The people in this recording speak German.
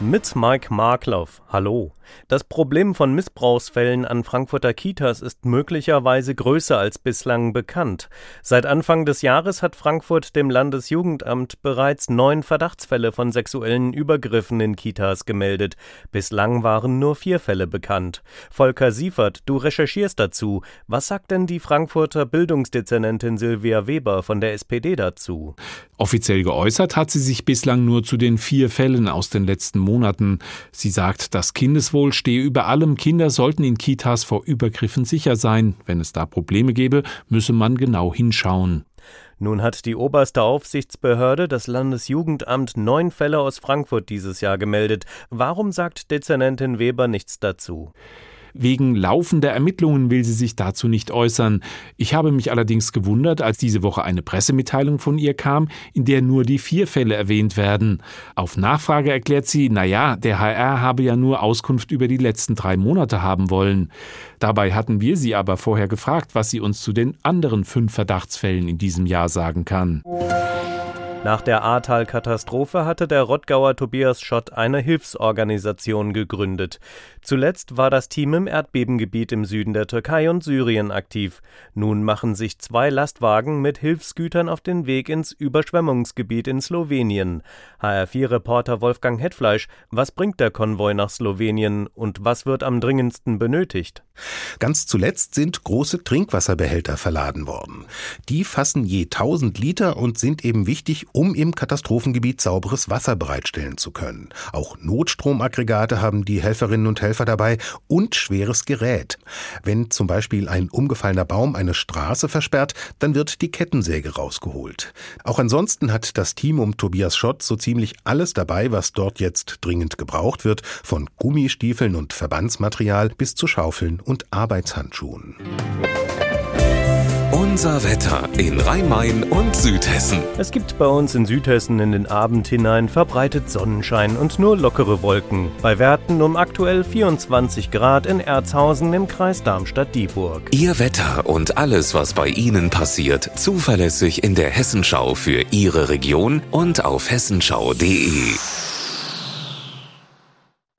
Mit Mike Markloff. Hallo. Das Problem von Missbrauchsfällen an Frankfurter Kitas ist möglicherweise größer als bislang bekannt. Seit Anfang des Jahres hat Frankfurt dem Landesjugendamt bereits neun Verdachtsfälle von sexuellen Übergriffen in Kitas gemeldet. Bislang waren nur vier Fälle bekannt. Volker Siefert, du recherchierst dazu. Was sagt denn die Frankfurter Bildungsdezernentin Silvia Weber von der SPD dazu? Offiziell geäußert hat sie sich bislang nur zu den vier Fällen aus den letzten Monaten. Sie sagt, das Kindeswohl stehe über allem. Kinder sollten in Kitas vor Übergriffen sicher sein. Wenn es da Probleme gäbe, müsse man genau hinschauen. Nun hat die oberste Aufsichtsbehörde, das Landesjugendamt, neun Fälle aus Frankfurt dieses Jahr gemeldet. Warum sagt Dezernentin Weber nichts dazu? Wegen laufender Ermittlungen will sie sich dazu nicht äußern. Ich habe mich allerdings gewundert, als diese Woche eine Pressemitteilung von ihr kam, in der nur die vier Fälle erwähnt werden. Auf Nachfrage erklärt sie, na ja, der HR habe ja nur Auskunft über die letzten drei Monate haben wollen. Dabei hatten wir sie aber vorher gefragt, was sie uns zu den anderen fünf Verdachtsfällen in diesem Jahr sagen kann. Nach der Ahrtal-Katastrophe hatte der Rottgauer Tobias Schott eine Hilfsorganisation gegründet. Zuletzt war das Team im Erdbebengebiet im Süden der Türkei und Syrien aktiv. Nun machen sich zwei Lastwagen mit Hilfsgütern auf den Weg ins Überschwemmungsgebiet in Slowenien. HR4-Reporter Wolfgang Hetfleisch, was bringt der Konvoi nach Slowenien und was wird am dringendsten benötigt? Ganz zuletzt sind große Trinkwasserbehälter verladen worden. Die fassen je 1000 Liter und sind eben wichtig, um im Katastrophengebiet sauberes Wasser bereitstellen zu können. Auch Notstromaggregate haben die Helferinnen und Helfer dabei und schweres Gerät. Wenn zum Beispiel ein umgefallener Baum eine Straße versperrt, dann wird die Kettensäge rausgeholt. Auch ansonsten hat das Team um Tobias Schott so ziemlich alles dabei, was dort jetzt dringend gebraucht wird, von Gummistiefeln und Verbandsmaterial bis zu Schaufeln und Arbeitshandschuhen. Unser Wetter in Rhein-Main und Südhessen. Es gibt bei uns in Südhessen in den Abend hinein verbreitet Sonnenschein und nur lockere Wolken. Bei Werten um aktuell 24 Grad in Erzhausen im Kreis Darmstadt-Dieburg. Ihr Wetter und alles, was bei Ihnen passiert, zuverlässig in der Hessenschau für Ihre Region und auf hessenschau.de.